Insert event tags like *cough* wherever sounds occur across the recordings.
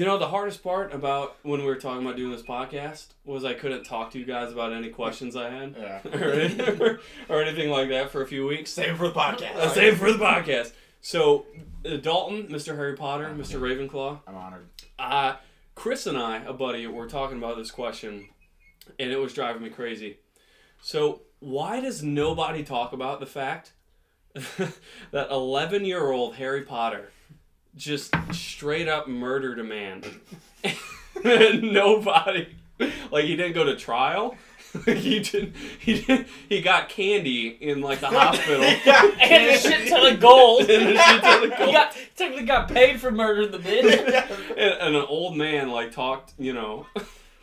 You know, the hardest part about when we were talking about doing this podcast was I couldn't talk to you guys about any questions I had Yeah. *laughs* or, anything, or anything like that for a few weeks. Save for the podcast. Uh, save for the podcast. So, uh, Dalton, Mr. Harry Potter, Mr. Ravenclaw, I'm honored. uh, Chris and I, a buddy, were talking about this question, and it was driving me crazy. So, why does nobody talk about the fact *laughs* that 11 year old Harry Potter just straight up murdered a man? and *laughs* nobody, like, he didn't go to trial. *laughs* he didn't. He did. He got candy in like the *laughs* hospital. And a shit ton of gold. And a shit ton of He gold. got technically got paid for murdering the bitch. and, and an old man like talked, you know.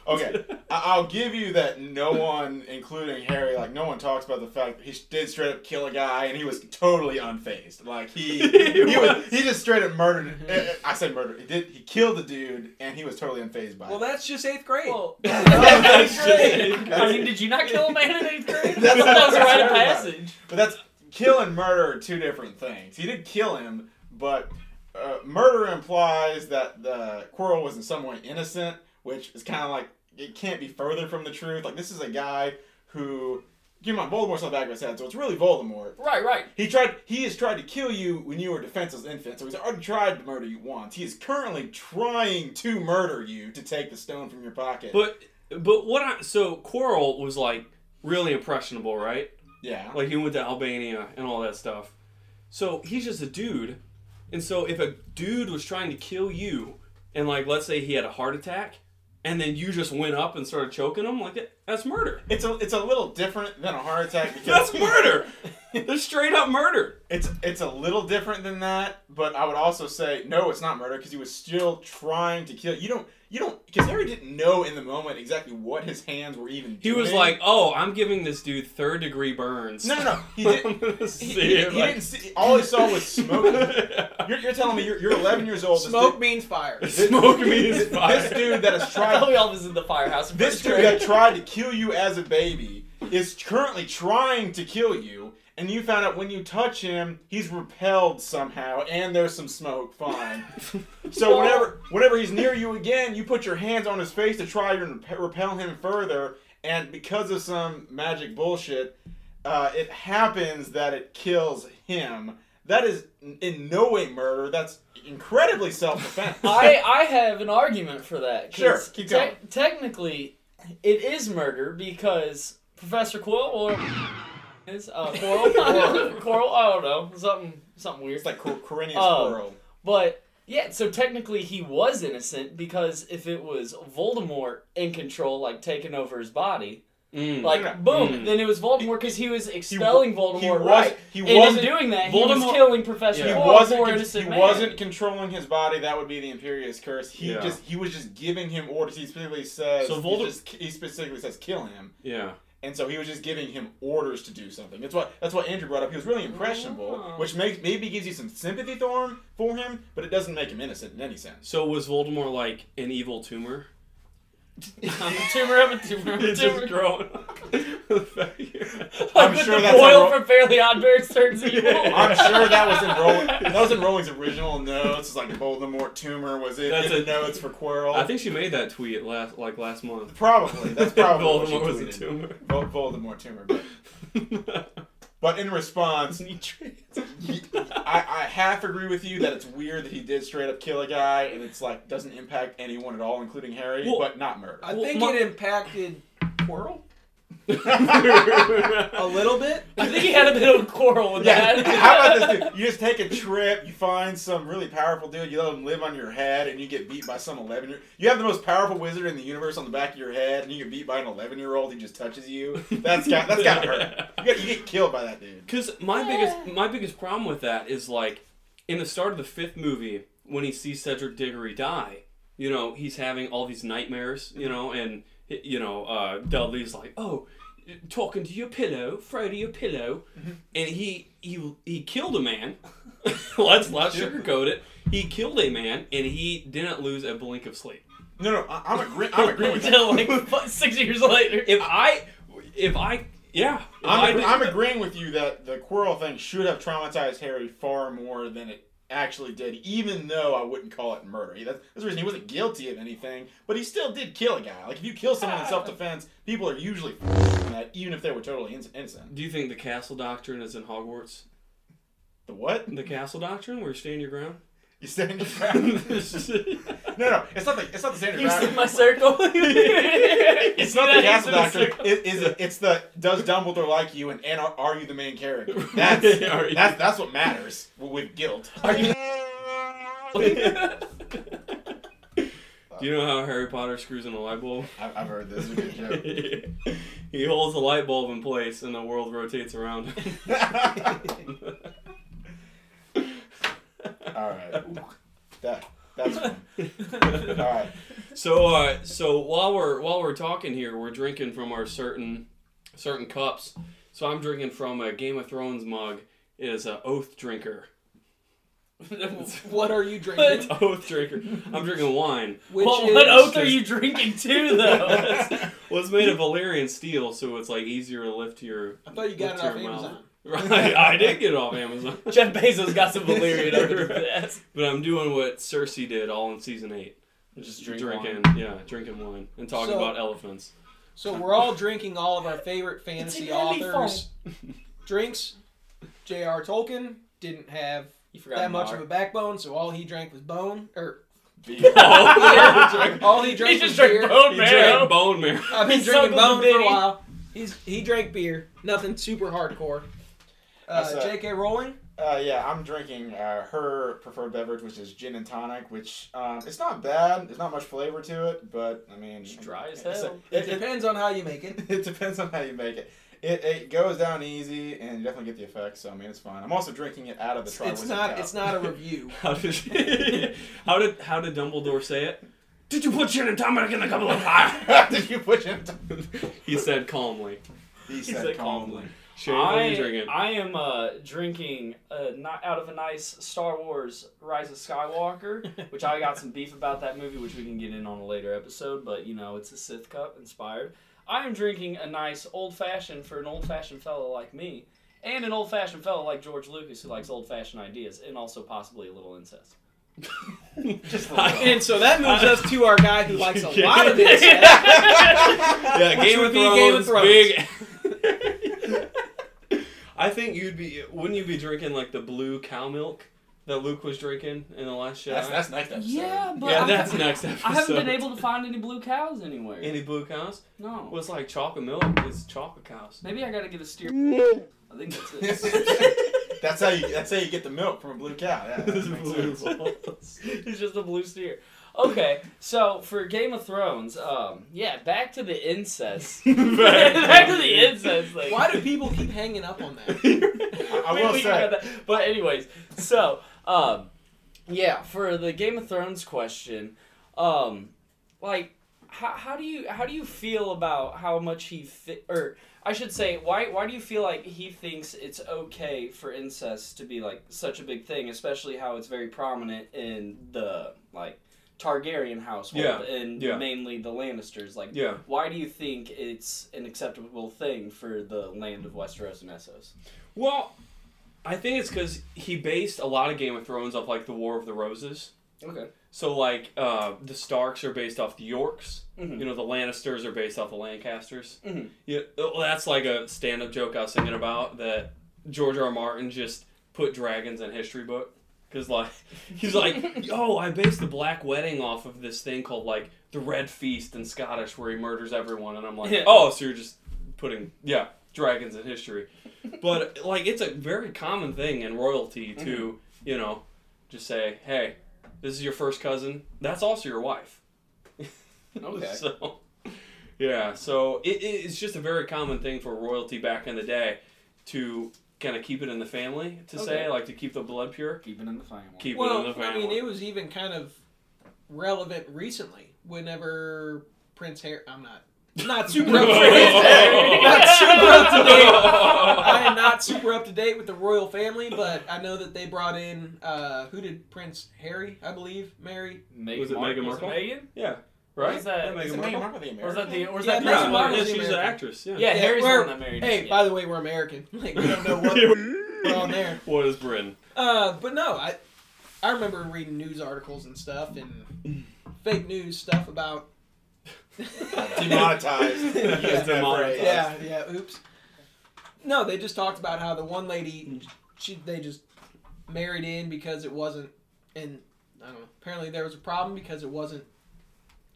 Okay, I- I'll give you that. No one, including Harry, like no one talks about the fact that he did straight up kill a guy and he was totally unfazed. Like he, *laughs* he, was, he just straight up murdered. eh, I said murder. He did. He killed the dude and he was totally unfazed by Well, it. Well, that's just eighth grade. Well, *laughs* That's just- I mean, did you not kill a man in eighth grade? That's- that was a rite of that's passage. But that's kill and murder are two different things. He did kill him, but uh, murder implies that the Quirrell was in some way innocent, which is kind of like it can't be further from the truth. Like this is a guy who, keep in mind, Voldemort's on the back of his head, so it's really Voldemort. Right, right. He tried. He has tried to kill you when you were a defenseless infant. So he's already tried to murder you once. He is currently trying to murder you to take the stone from your pocket. But but what I so Quirrell was like really impressionable, right? yeah. Like he went to Albania and all that stuff. So he's just a dude. And so if a dude was trying to kill you and like let's say he had a heart attack and then you just went up and started choking him, like that's murder. It's a it's a little different than a heart attack *laughs* because That's murder. *laughs* *laughs* That's straight up murder. It's it's a little different than that, but I would also say no, it's not murder because he was still trying to kill. You don't you don't because Harry didn't know in the moment exactly what his hands were even. Doing. He was like, "Oh, I'm giving this dude third degree burns." no, no, no. *laughs* He didn't. I'm He, see he- he like- didn't see. All he saw was smoke. *laughs* You're, you're telling me you're, you're 11 years old. this Smoke dude- means fire. this- Smoke means fire. This dude that has I thought tried. we all was in the firehouse. This dude that tried to kill you as a baby is currently trying to kill you, and you found out when you touch him, he's repelled somehow, and there's some smoke. Fine. *laughs* So whenever whenever he's near you again, you put your hands on his face to try and rep- repel him further, and because of some magic bullshit, uh, it happens that it kills him. That is in no way murder. That's incredibly self-defense. *laughs* I, I have an argument for that. 'cause Sure, keep te- going. technically, it is murder because Professor Quirrell or is uh, Quirrell, Quirrell, *laughs* I don't know, something something weird. it's like Cor- Corinius Um, Squirrel. But yeah, so technically he was innocent because if it was Voldemort in control, like taking over his body, Mm. like No, no. boom, Mm. then it was Voldemort because he was expelling Voldemort, he was, right? He wasn't doing that, he was Voldemort- killing Professor Yeah. He wasn't. for con- innocent he man. wasn't controlling his body. That would be the Imperius Curse. He Yeah. just. He was just giving him orders. He specifically says. So he, just, he specifically says kill him, Yeah. And so he was just giving him orders to do something. That's what. That's what Andrew brought up. He was really impressionable, Oh. which makes maybe gives you some sympathy for him, for him, but it doesn't make him innocent in any sense. So was Voldemort like an evil tumor? I'm a tumor, I'm a tumor, I'm a It's tumor. just growing. *laughs* Like I'm with sure the that's boil a ro- from Fairly Odd Parents turns evil. *laughs* I'm sure that was in Rowling. *laughs* That was in Rowling's original notes. It's like Voldemort tumor was in, That's in the a- notes for Quirrell. I think she made that tweet last like last month. probably that's probably what she Voldemort was a tweeted. tumor. Vol- Voldemort tumor. But, but in response, *laughs* He- I, I half agree with you that it's weird that he did straight up kill a guy and it's like doesn't impact anyone at all, including Harry, Well- but not murder. I Well, think my- it impacted Quirrell *laughs* a little bit. I think he had a bit of a quarrel with yeah, that. how about this? Dude? You just take a trip, you find some really powerful dude, you let him live on your head, and you get beat by some eleven year. You have the most powerful wizard in the universe on the back of your head, and you get beat by an eleven year old who just touches you. That's got that's gotta hurt. *laughs* You, get, you get killed by that dude. Because my biggest my biggest problem with that is like in the start of the fifth movie when he sees Cedric Diggory die, you know he's having all these nightmares, you know, and you know uh, Dudley's like, oh, talking to your pillow, throw to your pillow, and he he he killed a man. *laughs* let's let's sugarcoat it. He killed a man, and he didn't lose a blink of sleep. No, no, I, I'm agreeing. I'm agreeing with *laughs* you. Like six years later. If I if I yeah, if I I'm, I'm agreeing with you that the Quirrell thing should have traumatized Harry far more than it actually did, even though I wouldn't call it murder. He, that's, that's the reason he wasn't guilty of anything, but he still did kill a guy. Like if you kill someone in Ah. self defense, people are usually for that, even if they were totally in- innocent. Do you think the castle doctrine is in Hogwarts? The what? The castle doctrine, where you stand your ground? You stand your ground? *laughs* *laughs* no, no, it's not the it's not the standard You see my circle? *laughs* It's not the castle He's in a doctrine. It is. It's the does Dumbledore like you and, and are, are you the main character? *laughs* That's that's that's what matters with guilt. Are you? *laughs* Do you know how Harry Potter screws in a light bulb? I've, heard this. It's a good joke. he holds the light bulb in place and the world rotates around him. All right. That that's. *laughs* All right. So, uh, so while we're while we're talking here, we're drinking from our certain certain cups. So I'm drinking from a Game of Thrones mug. It is a Oath Drinker. *laughs* What are you drinking? Oath Drinker. I'm drinking wine. Which Well, is what oath are you drinking too, though? *laughs* well, it's made of Valyrian steel, so it's like easier to lift your. I thought you got it off your mouth. Amazon. Right, I did get it off Amazon. *laughs* Jeff Bezos got some Valyrian over his ass. But I'm doing what Cersei did all in season eight. Just drink drinking, wine. yeah, drinking wine and talking So- about elephants. So we're all drinking all of our favorite fantasy It's an Andy authors' drinks. J.R. Tolkien didn't have You forgot that much Mark. of a backbone, so all he drank was bone. Or Oh, all he *laughs* drank He was drank beer. bone he marrow. drank bone marrow. I've been *laughs* He drinking suckled bone the for a while. He's he drank beer. Nothing super hardcore. Uh, uh, J.K. Rowling. Uh, yeah, I'm drinking uh, her preferred beverage, which is gin and tonic. Which um, it's not bad. There's not much flavor to it, but I mean, It's dry as it's a- hell. It It, it, depends on how you make it. *laughs* it depends on how you make it. It, it goes down easy, and you definitely get the effects. So I mean, it's fine. I'm also drinking it out of the It's, it's not. It's not a review. *laughs* How did *laughs* how did how did Dumbledore say it? Did you put gin and tonic in the cup of fire? Did you put it? he said calmly. He said said calmly. calmly. Shane, what are you I, drinking? I am uh, drinking uh, not out of a nice Star Wars Rise of Skywalker, *laughs* which I got some beef about that movie, which we can get in on a later episode. But you know, it's a Sith cup inspired. I am drinking a nice old fashioned for an old fashioned fellow like me, and an old fashioned fellow like George Lucas who likes old fashioned ideas, and also possibly a little incest. *laughs* Just And so that moves us to our guy who likes a *laughs* lot of it. yeah, Game of, Thrones, Game of Thrones. Big. I think you'd be. Wouldn't you be drinking like the blue cow milk that Luke was drinking in the last show. That's, that's next episode. Yeah, but yeah, I that's next episode. *laughs* I haven't been able to find any blue cows anywhere. Any blue cows? no. Well, it's like chocolate milk. It's chocolate cows. Maybe I gotta get a steer. I think that's *laughs* it. that's how you. That's how you get the milk from a blue cow. Yeah, that *laughs* Blue sense. balls. He's just a blue steer. Okay, so for Game of Thrones, um, yeah, back to the incest. *laughs* *laughs* back to the incest thing. Why do people keep hanging up on that? *laughs* I, I We- will we say. that. But anyways, so um, yeah, for the Game of Thrones question, um, like how, how do you how do you feel about how much he fi- or I should say why why do you feel like he thinks it's okay for incest to be like such a big thing, especially how it's very prominent in the like Targaryen household Yeah, and yeah. mainly the Lannisters. Like, Yeah. why do you think it's an acceptable thing for the land of Westeros and Essos? Well, I think it's because he based a lot of Game of Thrones off like the War of the Roses. Okay. So like uh, the Starks are based off the Yorks. Mhm. You know the Lannisters are based off the Lancasters. Mhm. Yeah, well, that's like a stand-up joke I was thinking about that George R. R. Martin just put dragons in history book because like he's like, oh, I based the Black Wedding off of this thing called like the Red Feast in Scottish where he murders everyone, and I'm like, oh, so you're just putting yeah dragons in history, but like it's a very common thing in royalty to mm-hmm. you know just say, hey, this is your first cousin, that's also your wife. *laughs* Okay. so, yeah, so it, it's just a very common thing for royalty back in the day to kind of keep it in the family, to say, like to keep the blood pure. Keep it in the family. Keep it in the family. I mean, it was even kind of relevant recently. Whenever Prince Harry, I'm not not super up to *laughs* date. not super up to date. *laughs* I am not super up to date with the royal family, but I know that they brought in uh, who did Prince Harry, I believe, marry. Meghan Was it Mar- Meghan Markle? Meghan? yeah, right? Is that- yeah, is Meghan it Markle. Meghan Markle, the Or was that the? Or was Yeah, that Meghan Yeah, Meghan Markle yeah, was the she's an actress. Yeah. Yeah, Yeah, Harry's the one that married. Hey, yeah. by the way, we're American. *laughs* Like we don't know what we're on there. *laughs* what is Bryn? Uh, but no, I I remember reading news articles and stuff and fake news stuff about. *laughs* Demonetized. yeah, Demonetized. yeah, yeah. Oops. No, they just talked about how the one lady, she they just married in because it wasn't, and I don't know. Apparently, there was a problem because it wasn't.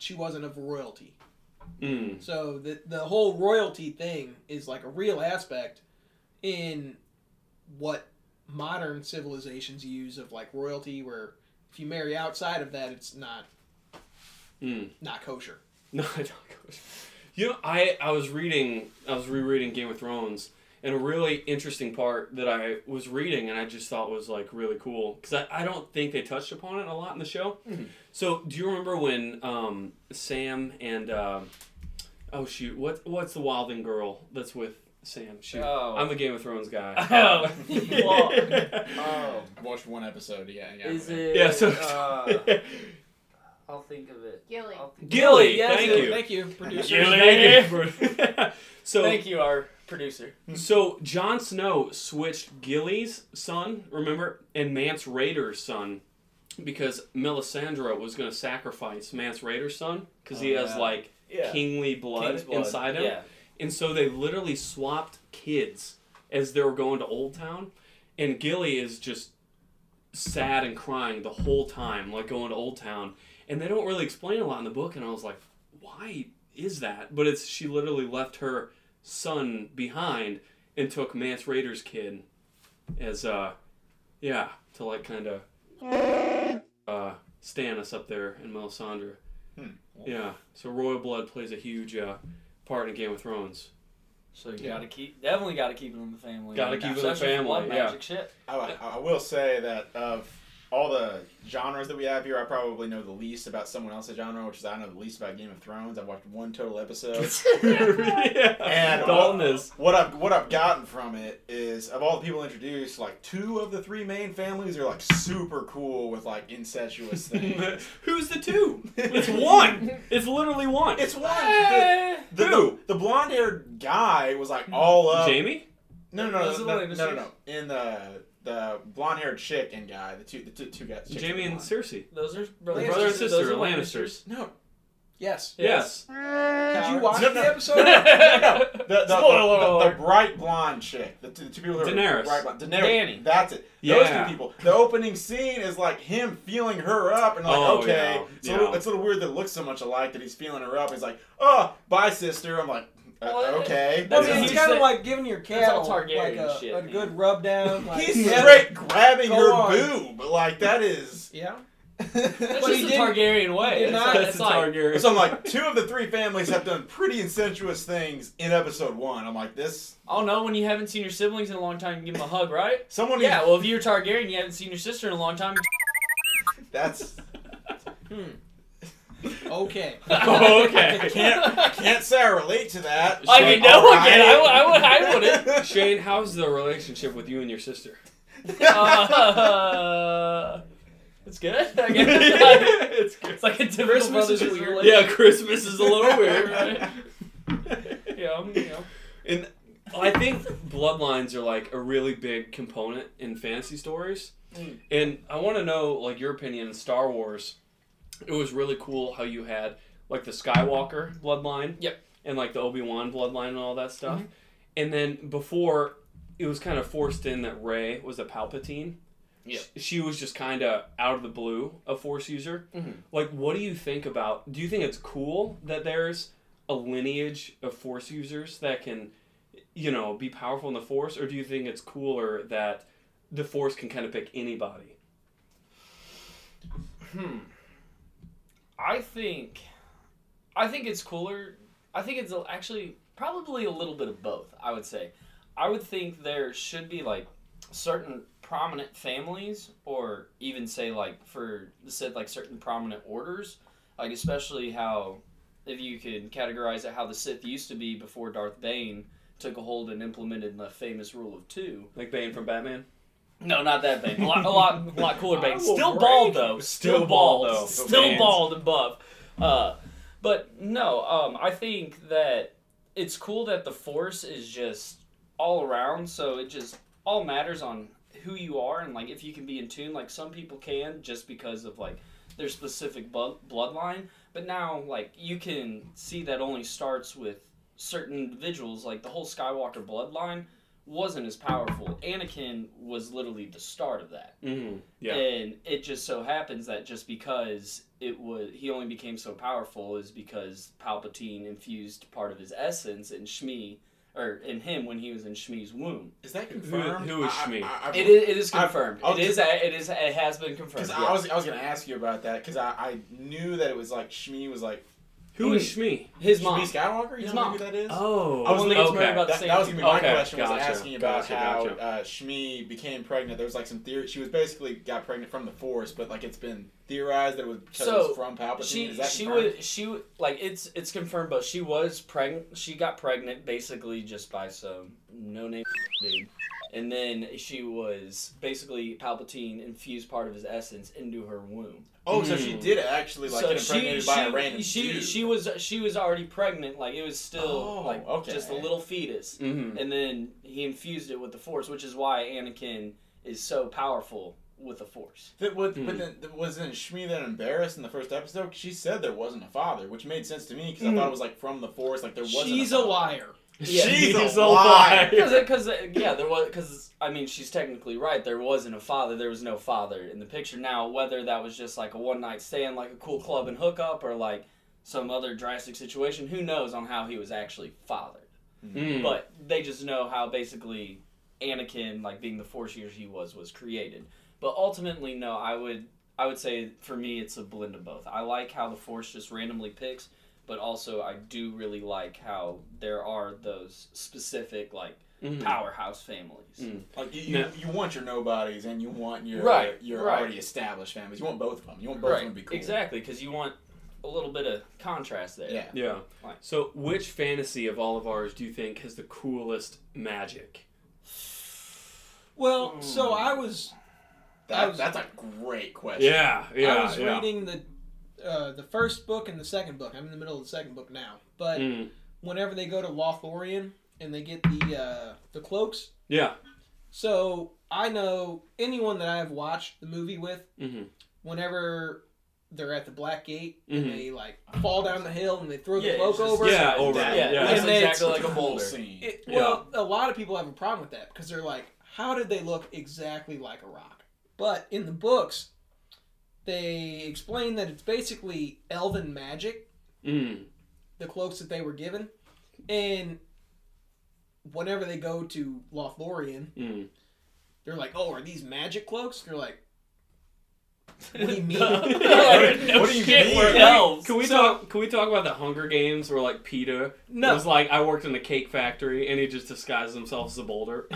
She wasn't of royalty. Mm. So the the whole royalty thing is like a real aspect in what modern civilizations use of like royalty where if you marry outside of that it's not Mm. not kosher. No, I don't. You know, I I was reading, I was rereading Game of Thrones, and a really interesting part that I was reading, and I just thought was like really cool because I, I don't think they touched upon it a lot in the show. Mhm. So, do you remember when um, Sam and um oh shoot, what what's the Wildling girl that's with Sam? Shoot, Oh. I'm the Game of Thrones guy. Oh. *laughs* *laughs* Well, oh, I've *laughs* watched one episode. Yeah, yeah. is it? yeah, so Uh, I'll think of it. Gilly. I'll think Gilly, yes, thank you. Thank you, producer. Gilly. so Thank you, our producer. Hmm. So Jon Snow switched Gilly's son, remember, and Mance Rayder's son, because Melisandre was going to sacrifice Mance Rayder's son because he Oh, has yeah. like Yeah. kingly blood, blood. inside him, Yeah. and so they literally swapped kids as they were going to Old Town, and Gilly is just sad and crying the whole time, like going to Old Town, and they don't really explain a lot in the book, and I was like, why is that? But it's she literally left her son behind and took Mance Rayder's kid as uh yeah to like kind of uh Stannis up there in Melisandre. Hmm. Yeah, so royal blood plays a huge uh, part in Game of Thrones. So you Yeah. gotta keep, definitely gotta keep it in the family. Gotta keep it in the family, blood yeah. Shit. I, I will say that of all the genres that we have here, I probably know the least about someone else's genre, which is I know the least about Game of Thrones. I've watched one total episode. *laughs* yeah. And *laughs* Dalton is. what I've what I've gotten from it is of all the people introduced, like two of the three main families are like super cool with like incestuous *laughs* things. Who's the two? It's one. It's literally one. it's one. Eh. The, the, the, the blonde haired guy was like all up. Jaime. No, no, no, Those no, no, no, no, no. In the the blonde haired chick and guy, the two the two, two guys. Jaime and blonde. Cersei. Those are brother, Brother and sister, Those are Lannisters. No, Yes. Yes. Did you watch No, the episode? no, no. *laughs* The, the, the, the, the bright blonde chick. The, two- the two people who are Daenerys. bright blonde. Daenerys. Dany. That's it. Yeah. Those two people. The opening scene is like him feeling her up and like, Oh, okay. yeah. It's, a little, it's a little weird that it looks so much alike that he's feeling her up. He's like, oh, bye, sister. I'm like, uh, okay. Well, That's I mean, what it's kind of like giving your That's all cattle like a, shit, a man. good rub down. Like, He's yeah. straight grabbing Go her on. boob. Like, that is. *laughs* Yeah. That's But just he the didn't- Targaryen way. he did It's not- That's it's a like, Targaryen. So I'm like, two of the three families have done pretty incestuous things in episode one. I'm like, this. oh no, when you haven't seen your siblings in a long time, you give them a hug, right? Someone needs. Yeah, well, if you're Targaryen, you haven't seen your sister in a long time. That's. Okay. *laughs* Okay. I can't, I can't say I relate to that. I mean, no one Alright. can. I, would- I, would, I wouldn't. *laughs* Shane, how's the relationship with you and your sister? Uh, it's good. I guess. *laughs* it's good. it's like a typical Christmas is brother's weird. relationship. Yeah, Christmas is a little weird. Right. Yeah, you know. And I think bloodlines are like a really big component in fantasy stories. Mm. And I want to know like your opinion in Star Wars. It was really cool how you had like the Skywalker bloodline. Yep. And like the Obi-Wan bloodline and all that stuff. Mhm. And then before it was kind of forced in that Rey was a Palpatine. Yep. Sh- She was just kind of out of the blue a Force user. Mhm. Like, what do you think about? Do you think it's cool that there's a lineage of Force users that can, you know, be powerful in the Force, or do you think it's cooler that the Force can kind of pick anybody? Hmm. I think, I think it's cooler. I think it's actually probably a little bit of both. I would say, I would think there should be like certain prominent families, or even say like for the said like certain prominent orders, like especially how if you could categorize it how the Sith used to be before Darth Bane took a hold and implemented the famous rule of two. Like Bane from Batman. No, not that Bane. A lot, a lot, a lot cooler Bane. I will Still break- bald though. Still Still bald, bald. though. Still Bands. bald and buff. Uh, but no, um, I think that it's cool that the Force is just all around. So it just all matters on who you are and like if you can be in tune. Like some people can just because of like their specific bu- bloodline, but now like you can see that only starts with certain individuals. Like the whole Skywalker bloodline wasn't as powerful. Anakin was literally the start of that. Mm-hmm. Yeah. And it just so happens that just because it was he only became so powerful is because Palpatine infused part of his essence in Shmi or in him when he was in Shmi's womb. Is that confirmed? who is I- I- Shmi? I- I- It is, it is I've- confirmed. I'll it is it is it has been confirmed. Because yes. I was I was gonna ask you about that because I, I knew that it was like Shmi was like Who is Shmi? his Shmi mom. Skywalker. You His know mom. who that is? Oh, I was thinking looking- it's about the That, same that was gonna be my Okay, question. Was gotcha, asking about gotcha, how gotcha. uh, Shmi became pregnant. There was like some theory. She was basically got pregnant from the Force, but like it's been theorized that it was because it was from Palpatine. she is that she confirmed? was she w- like it's it's confirmed but she was pregnant she got pregnant basically just by some no name dude and then she was basically palpatine infused part of his essence into her womb Oh, so she Mm. did actually like get impregnated by a random she, dude. she was she was already pregnant like it was still Oh, like okay. just a little fetus Mm-hmm. and then he infused it with the force which is why anakin is so powerful with the force That was, Mm. But then wasn't Shmi then embarrassed in the first episode? 'Cause she said there wasn't a father, which made sense to me because I Mm. thought it was like from the Force, like there wasn't. She's a, a liar. Yeah. She's a liar. *laughs* because yeah there was because i mean she's technically right. There wasn't a father. There was no father in the picture. Now whether that was just like a one night stand like a cool club and hookup or like some other drastic situation who knows on how he was actually fathered. Mm. but they just know how basically anakin like being the force user he was was created. But ultimately no i would i would say for me it's a blend of both. I like how the force just randomly picks but also i do really like how there are those specific like Mhm. powerhouse families. Mm. Like you, you, No. you want your nobodies and you want your Right, your right. already established families. You want both of them. You want both of them to be cool. Exactly, because you want a little bit of contrast there. Yeah. Yeah. Right. So, which fantasy of all of ours do you think has the coolest magic? Well, Mm. so I was I That, was- that's a great question. Yeah, yeah, I was yeah. reading the uh, the first book and the second book. I'm in the middle of the second book now. But Mm. whenever they go to Lothlorien and they get the uh, the cloaks, Yeah. so I know anyone that I have watched the movie with, Mm-hmm. whenever they're at the Black Gate and they like fall down the hill and they throw the cloak just- over. Yeah, over. That- Yeah. Yeah, that's then exactly Such like a a boulder. scene. It, well, a lot of people have a problem with that because they're like, how did they look exactly like a rock? But in the books, they explain that it's basically elven magic, Mm. the cloaks that they were given. And whenever they go to Lothlorien, Mm. they're like, oh, are these magic cloaks? They're like, What do you *laughs* mean? no, *laughs* What do you shit, mean? we're Can we- elves. Can we So- talk? Can we talk about the Hunger Games where like Peeta No. was like, I worked in a cake factory and he just disguises himself as a boulder. *laughs*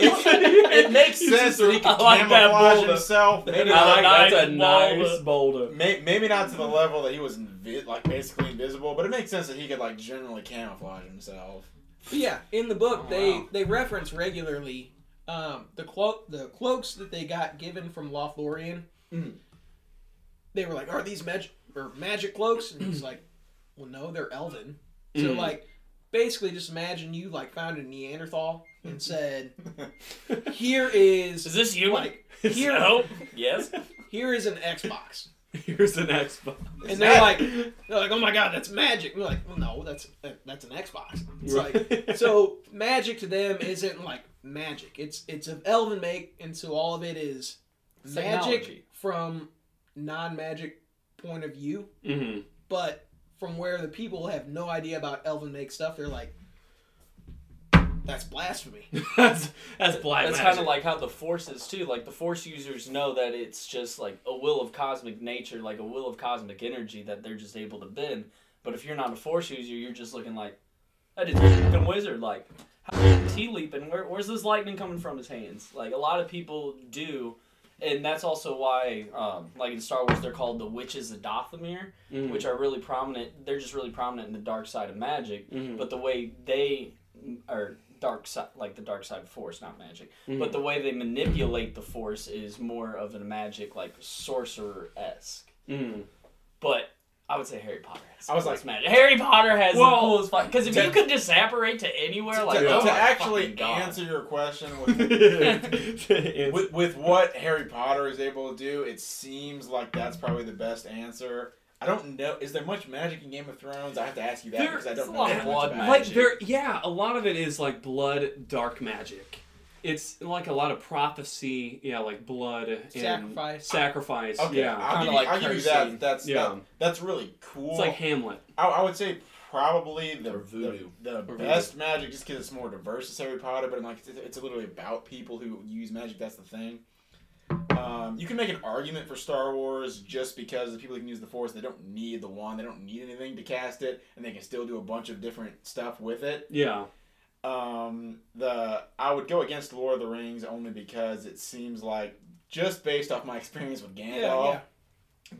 It makes sense that he I can like camouflage boulder. himself. Maybe I not, like that's a Nice nice boulder. may, maybe not to the level that he was invi- like basically invisible, but it makes sense that he could like generally camouflage himself. But yeah, in the book Oh, they wow. they reference regularly um, the cloak the cloaks that they got given from Lothlorien. Mhm. They were like, "Are these magic or magic cloaks?" And he's like, "Well, no, they're elven." So Mm. like, basically, just imagine you like found a Neanderthal and *laughs* said, *laughs* "Here is Is this you? like *laughs* here No. Yes. here is an Xbox." Here's an Xbox. And they're like, they're like, "Oh my god, that's magic." We're like, "Well, no, that's that's an Xbox." It's like so magic to them isn't like magic. It's it's of elven make, and so all of it is magic Technology. from non-magic point of view. hmm But from where the people have no idea about elven make stuff, they're like, *laughs* "That's blasphemy." that's that's black That's kind of like how the force is too. Like the force users know that it's just like a will of cosmic nature, like a will of cosmic energy that they're just able to bend. But if you're not a force user, you're just looking like that is a fucking wizard. Like how is he leaping? Where, where's this lightning coming from his hands? Like a lot of people do. And that's also why, um, like in Star Wars, they're called the Witches of Dathomir, Mhm. which are really prominent. They're just really prominent in the dark side of magic. Mhm. But the way they are dark side, like the dark side of force, not magic. Mhm. But the way they manipulate the force is more of a magic, like sorcerer esque. Mhm. But I would say Harry Potter. Has I was like- coolest magic. Harry Potter has Well, the coolest fuck. Because if to- you could just apparate to anywhere, like to, oh to actually answer your question *laughs* with, *laughs* with with what Harry Potter is able to do, it seems like that's probably the best answer. I don't know. Is there much magic in Game of Thrones? I have to ask you that There- because I don't a know lot of blood magic. like there yeah a lot of it is like blood dark magic it's like a lot of prophecy yeah like blood and Sacrifice. sacrifice Okay, yeah I'll Kinda give, like you, I'll give you that. That's Yeah. that, that's really cool. it's like hamlet I, I would say probably the Or voodoo. the, the Or voodoo. best magic just because it's more diverse as Harry Potter, but I'm like it's, it's literally about people who use magic. That's the thing. Um, you can make an argument for Star Wars just because the people who can use the Force they don't need the wand, they don't need anything to cast it, and they can still do a bunch of different stuff with it. yeah Um, the I would go against Lord of the Rings only because it seems like just based off my *laughs* experience with Gandalf, Yeah, yeah.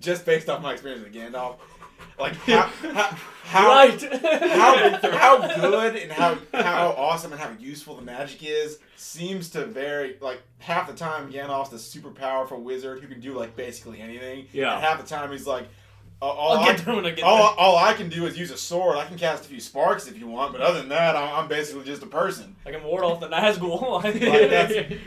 just based off my experience with Gandalf, like *laughs* how how, how right. how, *laughs* how good and how how awesome and how useful the magic is seems to vary. Like half the time, Gandalf's the super powerful wizard who can do like basically anything. Yeah. And half the time, he's like, all, I'll get there when I all, all I can do is use a sword. I can cast a few sparks if you want, but other than that, I'm, I'm basically just a person. I can ward off the Nazgul. *laughs* Like, that's-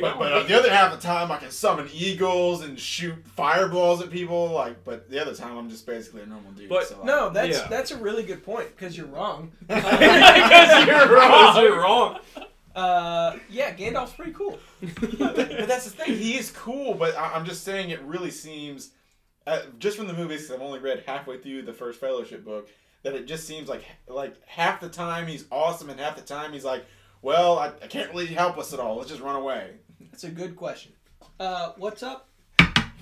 But, but the other half of the time, I can summon eagles and shoot fireballs at people. Like, but the other time, I'm just basically a normal dude. But- so, like- No, that's Yeah. that's a really good point because you're wrong. *laughs* *laughs* because you're *laughs* wrong. you're wrong Uh, yeah, Gandalf's pretty cool. but, but that's the thing. He is cool, but I, I'm just saying it really seems, uh, just from the movies, 'cause I've only read halfway through the first Fellowship book, that it just seems like like half the time he's awesome and half the time he's like, well, I, I can't really help us at all. Let's just run away. That's a good question. Uh, what's up?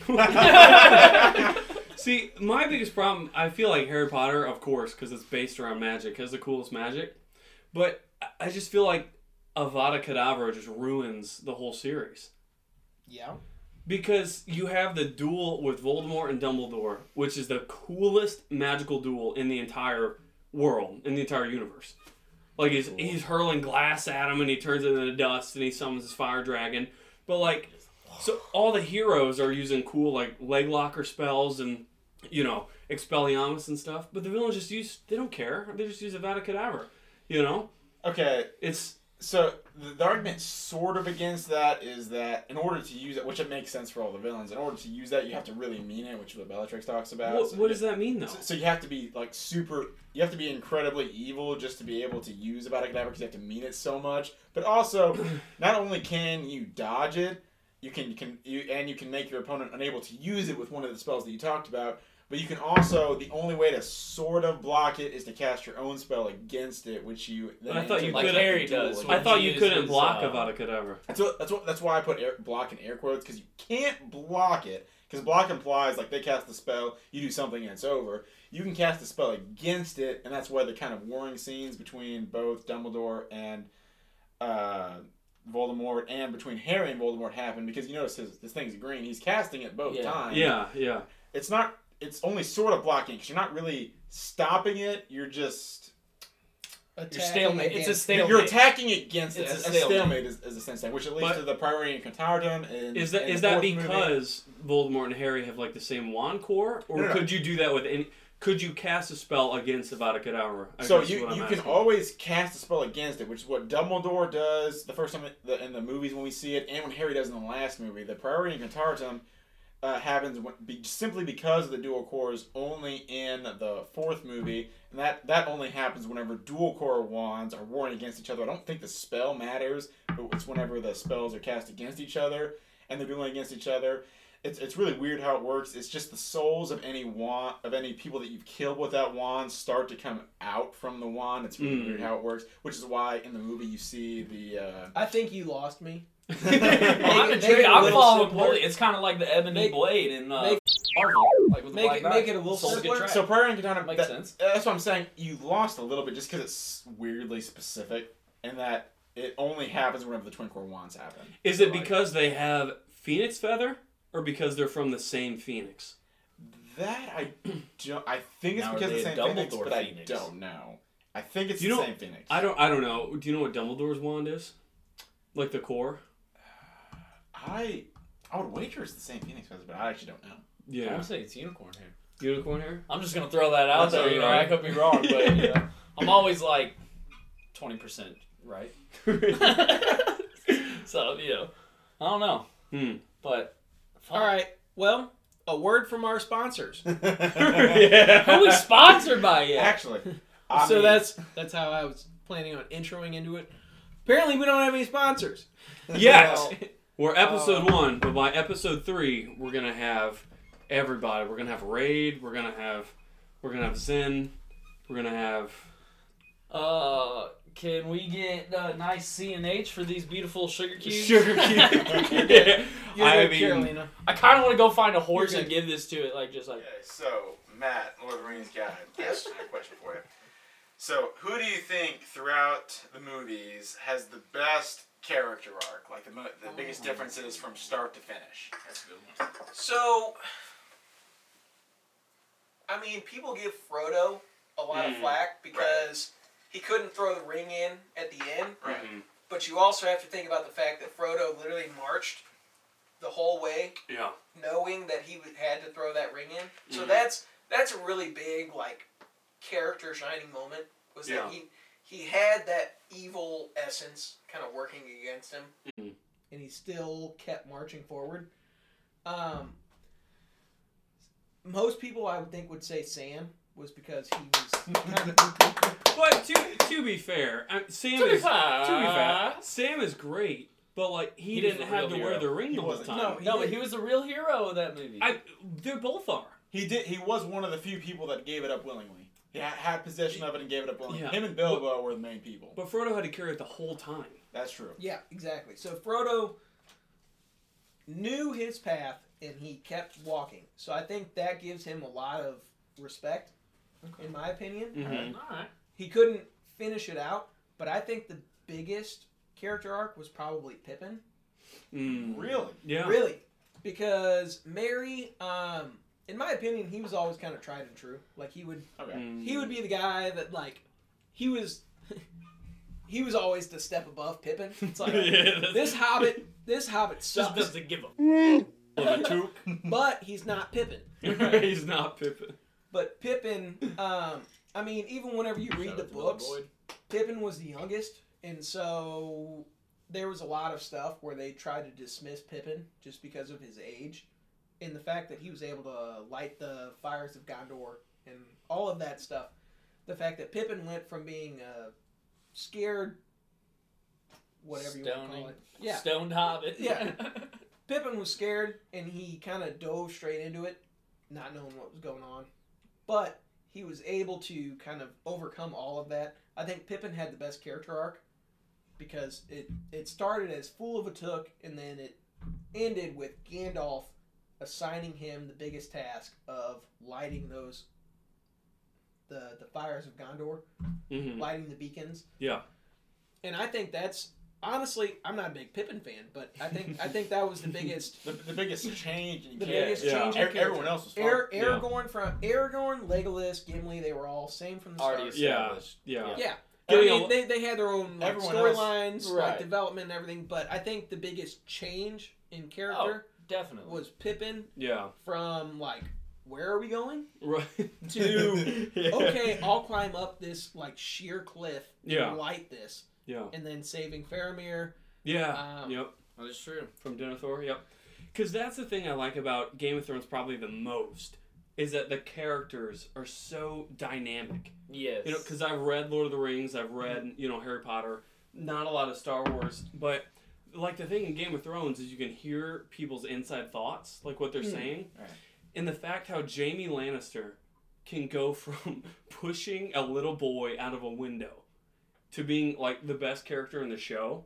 *laughs* See, my biggest problem, I feel like Harry Potter, of course, because it's based around magic, has the coolest magic. But I- I just feel like Avada Kedavra just ruins the whole series. Yeah. Because you have the duel with Voldemort and Dumbledore, which is the coolest magical duel in the entire world, in the entire universe. Like he's he's hurling glass at him and he turns it into dust and he summons his fire dragon. But like so all the heroes are using cool like leg locker spells and you know, Expelliarmus and stuff, but the villains just use they don't care. They just use Avada Kedavra. You know? Okay, It's so the, the argument sort of against that is that in order to use it, which it makes sense for all the villains, in order to use that, you have to really mean it, which is what Bellatrix talks about. what, So what does that mean though? So, so you have to be like super. You have to be incredibly evil just to be able to use Avada Kedavra because you have to mean it so much. But also, *clears throat* not only can you dodge it, you can you can you and you can make your opponent unable to use it with one of the spells that you talked about. But you can also the only way to sort of block it is to cast your own spell against it, which you. Then I thought you Like could. Harry does. I thought you couldn't uses, block uh, Avada Kedavra. That's what, that's what that's why I put air, block in air quotes because you can't block it because block implies like they cast the spell, you do something and it's over. You can cast a spell against it, and that's why the kind of warring scenes between both Dumbledore and uh, Voldemort and between Harry and Voldemort happen because you notice his this thing's green. He's casting it both Yeah. times. Yeah, yeah. it's not. It's only sort of blocking because you're not really stopping it. You're just You're Attacking stalemate. It's a stalemate. you're attacking against it. A A, a stalemate. stalemate is, is the sense thing, which it leads But- to the Priori Incantatem. And Is that and is the that fourth movie. because Voldemort and Harry have like the same wand core, or No, no, no. could you do that with any? Could you cast a spell against Avada Kedavra? I So guess you, what you can always cast a spell against it, which is what Dumbledore does the first time in the, in the movies when we see it, and when Harry does in the last movie. The Priori Incantatem uh, happens be, simply because of the dual cores only in the fourth movie, and that that only happens whenever dual core wands are warring against each other. I don't think the spell matters, but it's whenever the spells are cast against each other and they're dueling against each other. It's, it's really weird how it works. It's just the souls of any wand of any people that you've killed with that wand start to come out from the wand. It's really Mm. weird how it works, which is why in the movie you see the. Uh, I think you lost me. I'm, Make intrigued. it a I'm following simpler. Wooly. It's kind of like the ebony Make- blade in uh, make- Marvel, like with the make black knight. make it a little Souls simpler. trapped. so Priori Incantatem makes that- sense. That's what I'm saying. You lost a little bit just because it's weirdly specific, and that it only happens whenever the twin core wands happen. Is it Like, because they have Phoenix feather, or because they're from the same Phoenix? that I *clears throat* don't? I think it's Now, because they the same Phoenix, Dumbledore but I don't know. I think it's You the know- same Phoenix. I don't. I don't know. Do you know what Dumbledore's wand is? Like the core? I I would wager it's the same Phoenix feathers, but I actually don't know. Yeah. want to say it's unicorn hair. Unicorn hair. I'm just gonna throw that out That's there. You know, alright. I could be wrong, but you know, *laughs* I'm always like twenty percent right. *laughs* so you know, I don't know, Hmm. but All right. Well, a word from our sponsors. yeah. *laughs* who we sponsored by yet? Actually, I so mean, that's that's how I was planning on introing into it. Apparently, we don't have any sponsors. Yes. We're episode Uh, one, but by episode three, we're gonna have everybody. We're gonna have Raid. We're gonna have we're gonna have Zen. We're gonna have Uh, can we get uh, nice C and H for these beautiful sugar cubes? *laughs* Sugar *laughs* Cube. *laughs* yeah. You're I good, mean, Carolina. I kind of want to go find a horse and give this to it, like just like. Okay, so Matt, Lord of the Rings guy, yes, I a question for you. So, who do you think throughout the movies has the best character arc? Like the mo- the biggest differences from start to finish? That's a good one. So, I mean, people give Frodo a lot of Mm, flack because he couldn't throw the ring in at the end. Right. Mhm. But you also have to think about the fact that Frodo literally marched the whole way, Yeah. knowing that he would- had to throw that ring in. So Mhm. that's that's a really big like character shining moment. Was Yeah. that he he had that evil essence kind of working against him, Mhm. and he still kept marching forward. Um, most people I would think would say Sam was because he was kind of But to to be fair, I, Sam To be is fair. to be fair, Sam is great, but like he, He didn't have real to wear the ring He the whole wasn't. time. No, No, but he was the real hero of that movie. I they both are. He did. He was one of the few people that gave it up willingly. He ha- had possession of it and gave it up willingly. Yeah. Him and Bilbo were the main people. But Frodo had to carry it the whole time. That's true. Yeah, exactly. So Frodo knew his path and he kept walking. So I think that gives him a lot of respect, in my opinion. Mhm. All right. He couldn't finish it out, but I think the biggest character arc was probably Pippin. Mm. Really? Yeah. Really. Because Mary, um, in my opinion, he was always kind of tried and true. Like he would Okay. He would be the guy that like he was *laughs* he was always the step above Pippin. It's like *laughs* Yeah, this hobbit this hobbit Just sucks. doesn't give a. *laughs* Well, but he's not Pippin. He's not Pippin. But Pippin, um, I mean, even whenever you read Shout the out to my books. Pippin was the youngest, and so there was a lot of stuff where they tried to dismiss Pippin just because of his age, and the fact that he was able to light the fires of Gondor and all of that stuff. The fact that Pippin went from being a scared, whatever you want to call it, yeah, Stoned Hobbit. Yeah. *laughs* Pippin was scared and he kind of dove straight into it, not knowing what was going on. But he was able to kind of overcome all of that. I think Pippin had the best character arc because it it started as fool of a took and then it ended with Gandalf assigning him the biggest task of lighting those the the fires of Gondor, hmm lighting the beacons. Yeah. And I think that's honestly, I'm not a big Pippin fan, but I think I think that was the biggest *laughs* The, the biggest change in the character. biggest yeah. change in E- everyone else was fine. Ar- Yeah. Aragorn from Aragorn, Legolas, Gimli, they were all same from the start. Yeah. established. Yeah. Yeah. Getting I mean, they, they had their own like, storylines, Right. like development and everything, but I think the biggest change in character Definitely. was Pippin Yeah. from like, where are we going? Right. *laughs* To, *laughs* Yeah. Okay, I'll climb up this like sheer cliff and Yeah. light this, Yeah. and then saving Faramir. Yeah. Um, yep. That is true. From Denethor. Yep. Because that's the thing I like about Game of Thrones probably the most is that the characters are so dynamic. Yes. You know, because I've read Lord of the Rings, I've read you know Harry Potter, not a lot of Star Wars, but like the thing in Game of Thrones is you can hear people's inside thoughts, like what they're Hmm. saying, Right. and the fact how Jaime Lannister can go *laughs* from pushing a little boy out of a window to being like the best character in the show.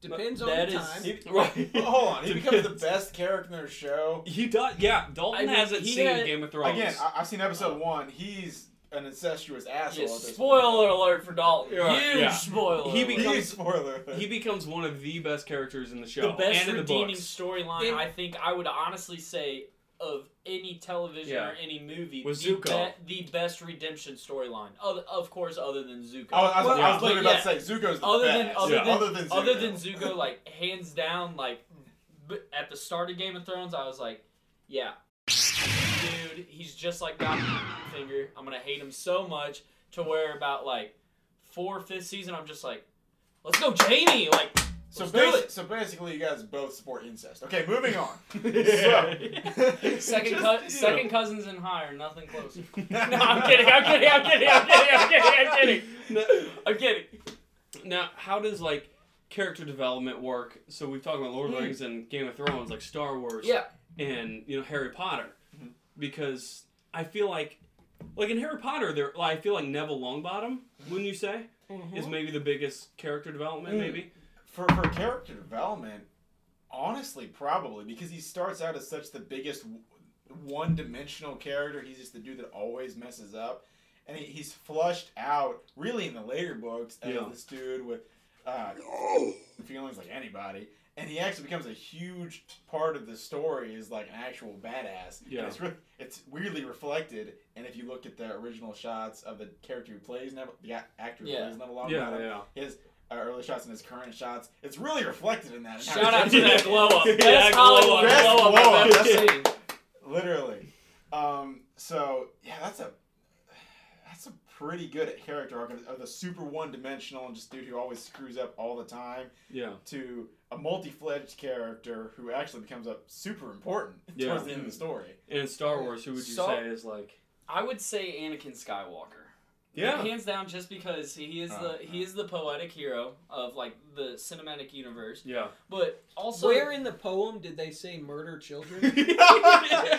Depends on that the is- time. He, *laughs* Right. Well, hold on. He *laughs* becomes the best character in their show. He does, yeah. Dalton I mean, hasn't seen had- Game of Thrones. Again, I, I've seen episode one. He's an incestuous asshole. Yes, at this spoiler alert for Dalton. Yeah, Huge yeah. spoiler. He becomes- Huge spoiler. he becomes one of the best characters in the show the best and the redeeming storyline. I think I would honestly say of any television Yeah. or any movie, Was the, Zuko. be- the best redemption storyline. Of, of course, other than Zuko. I was, I was, Well, I was literally about yeah. to say Zuko's the other than best. other Yeah. than other than Zuko. other than Zuko, like hands down, like b- at the start of Game of Thrones, I was like, yeah, dude, he's just like God *laughs* Finger. I'm gonna hate him so much to where about like four, fifth season, I'm just like, let's go, Jaime. Like, So, let's do basi- it. so basically, you guys both support incest. Okay, moving on. *laughs* *laughs* Second, Just, cou- you second cousins and higher, nothing closer. no, I'm kidding. I'm kidding. I'm kidding. I'm kidding. I'm kidding. I'm kidding. No, I'm kidding. Now, how does like character development work? So we've talked about Lord of the hmm. Rings and Game of Thrones, like Star Wars, Yeah. and you know Harry Potter. Because I feel like, like in Harry Potter, there I feel like Neville Longbottom, wouldn't you say, is maybe the biggest character development, Mm. maybe. for for character development, honestly, probably because he starts out as such the biggest one dimensional character. He's just the dude that always messes up, and he, he's flushed out really in the later books as Yeah. this dude with uh, feelings like anybody. And he actually becomes a huge part of the story is like an actual badass. And Yeah. it's re- it's weirdly reflected. And if you look at the original shots of the character who plays Neville, the a- actor who Yeah. plays Neville Longbottom, Yeah, yeah. his uh, early shots and his current shots, it's really reflected in that. Shout out to he- that *laughs* glow up. Yeah, Best glow up. Hollywood Best glow up glow I've up. ever seen. Literally. Um, so yeah, that's a pretty good at character arc of, of the super one dimensional and just dude who always screws up all the time Yeah. to a multi-fledged character who actually becomes up super important Yeah. towards the end of the story. And in Star Wars, who would you So- say is like? I would say Anakin Skywalker. Yeah. Hands down, just because he is Uh, the he is the poetic hero of like the cinematic universe, Yeah. but also Where in the poem did they say murder children? *laughs* *laughs*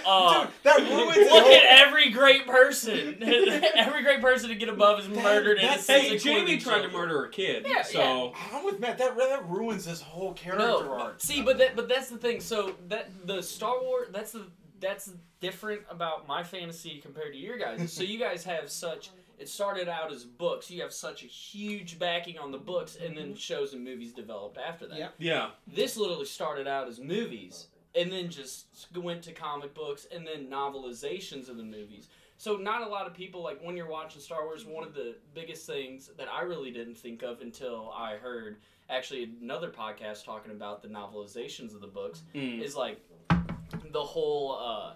Uh, Dude, that ruins his Look whole- at every great person. *laughs* every great person to get above is That- murdered. and that's- it's Hey, Jaime tried to murder a kid. Yeah, so I'm with Matt. That that ruins this whole character No, arc. see, but that, but that's the thing. So that the Star Wars, that's the that's different about my fantasy compared to your guys. So you guys have such. It started out as books. You have such a huge backing on the books, and then shows and movies developed after that. Yeah. yeah. This literally started out as movies, and then just went to comic books, and then novelizations of the movies. So not a lot of people like when you're watching Star Wars. One of the biggest things that I really didn't think of until I heard actually another podcast talking about the novelizations of the books Mm. is like the whole uh,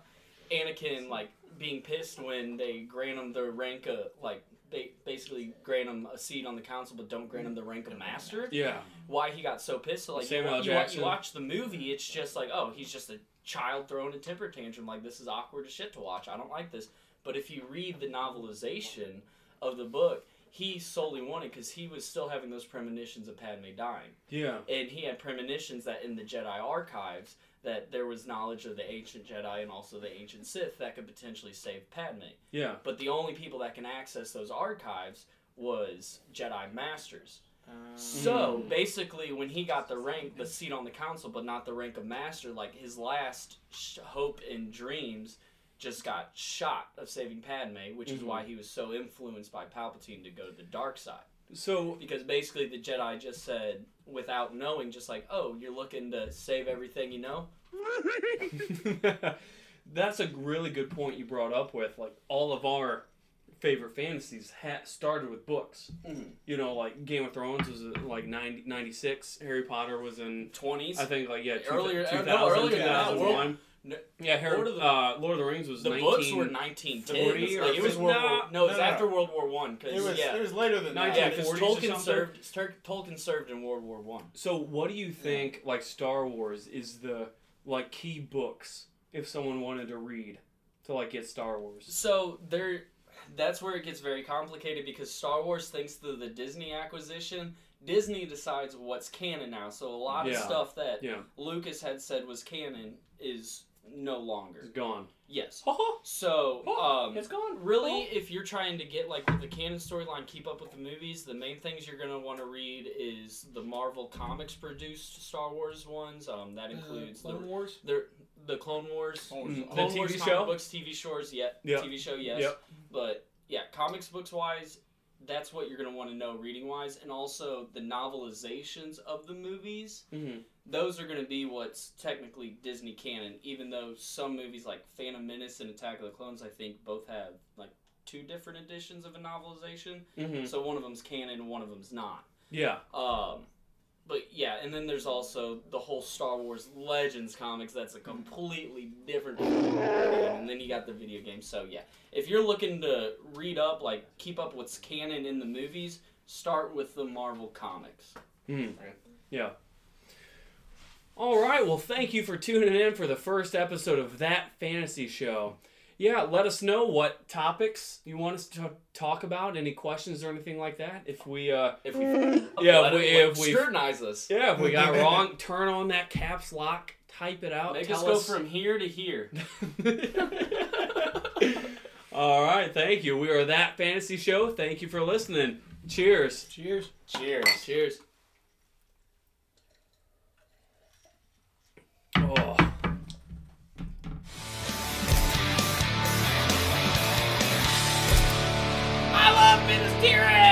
Anakin like being pissed when they grant him the rank of like they basically grant him a seat on the council but don't grant him the rank of master. Yeah. Why he got so pissed? So like you, Samuel you, wa- Jackson. you watch the movie, it's just like oh he's just a child throwing a temper tantrum. Like this is awkward as shit to watch. I don't like this. But if you read the novelization of the book, he solely wanted because he was still having those premonitions of Padme dying Yeah. and he had premonitions that in the Jedi archives that there was knowledge of the ancient Jedi and also the ancient Sith that could potentially save Padme. Yeah. But the only people that can access those archives was Jedi Masters. So Mm. basically, when he got the rank, the seat on the council, but not the rank of master, like his last sh- hope and dreams just got shot of saving Padme, which is Mhm. why he was so influenced by Palpatine to go to the dark side So because basically the Jedi just said, without knowing, just like, "Oh, you're looking to save everything you know." *laughs* that's a really good point you brought up with like all of our favorite fantasies ha- started with books. Mhm. You know, like Game of Thrones was uh, like 90, 96. Harry Potter was in Twenties. I think like yeah, two, Earlier- uh, 2000, no, earlier than that. 2001. No, yeah, Harry, Lord of the- uh, Lord of the Rings was the 19, books were 1910s. 40 or Like, it was 50 World no, War. No, it was no, no. after World War One. It Because was yeah, it was later than that. yeah, because Tolkien served. Tolkien served in World War One. So what do you think like Star Wars is the like key books if someone wanted to read to like get Star Wars? So there, that's where it gets very complicated because Star Wars, thanks to the Disney acquisition, Disney decides what's canon now. So a lot of Yeah. stuff that Yeah. Lucas had said was canon is no longer. It's gone. Yes. So, um, it's gone. really, if you're trying to get like with the canon storyline, keep up with the movies, the main things you're gonna want to read is the Marvel Comics produced Star Wars ones. Um, that includes uh, Clone the Wars. the the Clone Wars, Clone Mm, Wars. Clone the Wars TV comic show? books, TV shows, yeah, Yeah. TV show, yes. Yep. But yeah, comics books wise, that's what you're gonna want to know reading wise, and also the novelizations of the movies. hmm Those are gonna be what's technically Disney canon, even though some movies like Phantom Menace and Attack of the Clones, I think both have like two different editions of a novelization. hmm So one of them's canon, and one of them's not. Yeah. Um, but yeah, and then there's also the whole Star Wars Legends comics. That's a completely different and then you got the video game. So yeah, if you're looking to read up, like keep up what's canon in the movies, start with the Marvel comics. Hmm. Yeah. All right. Well, thank you for tuning in for the first episode of that fantasy show. Yeah, let us know what topics you want us to talk about. Any questions or anything like that. If we, uh, If we *laughs* Yeah, if we- if we- scrutinize us, yeah, if we got *laughs* wrong, turn on that caps lock, type it out. make tell us go from here to here. *laughs* All right. Thank you. We are that fantasy show. Thank you for listening. Cheers. Cheers. Cheers. Cheers. Tirith.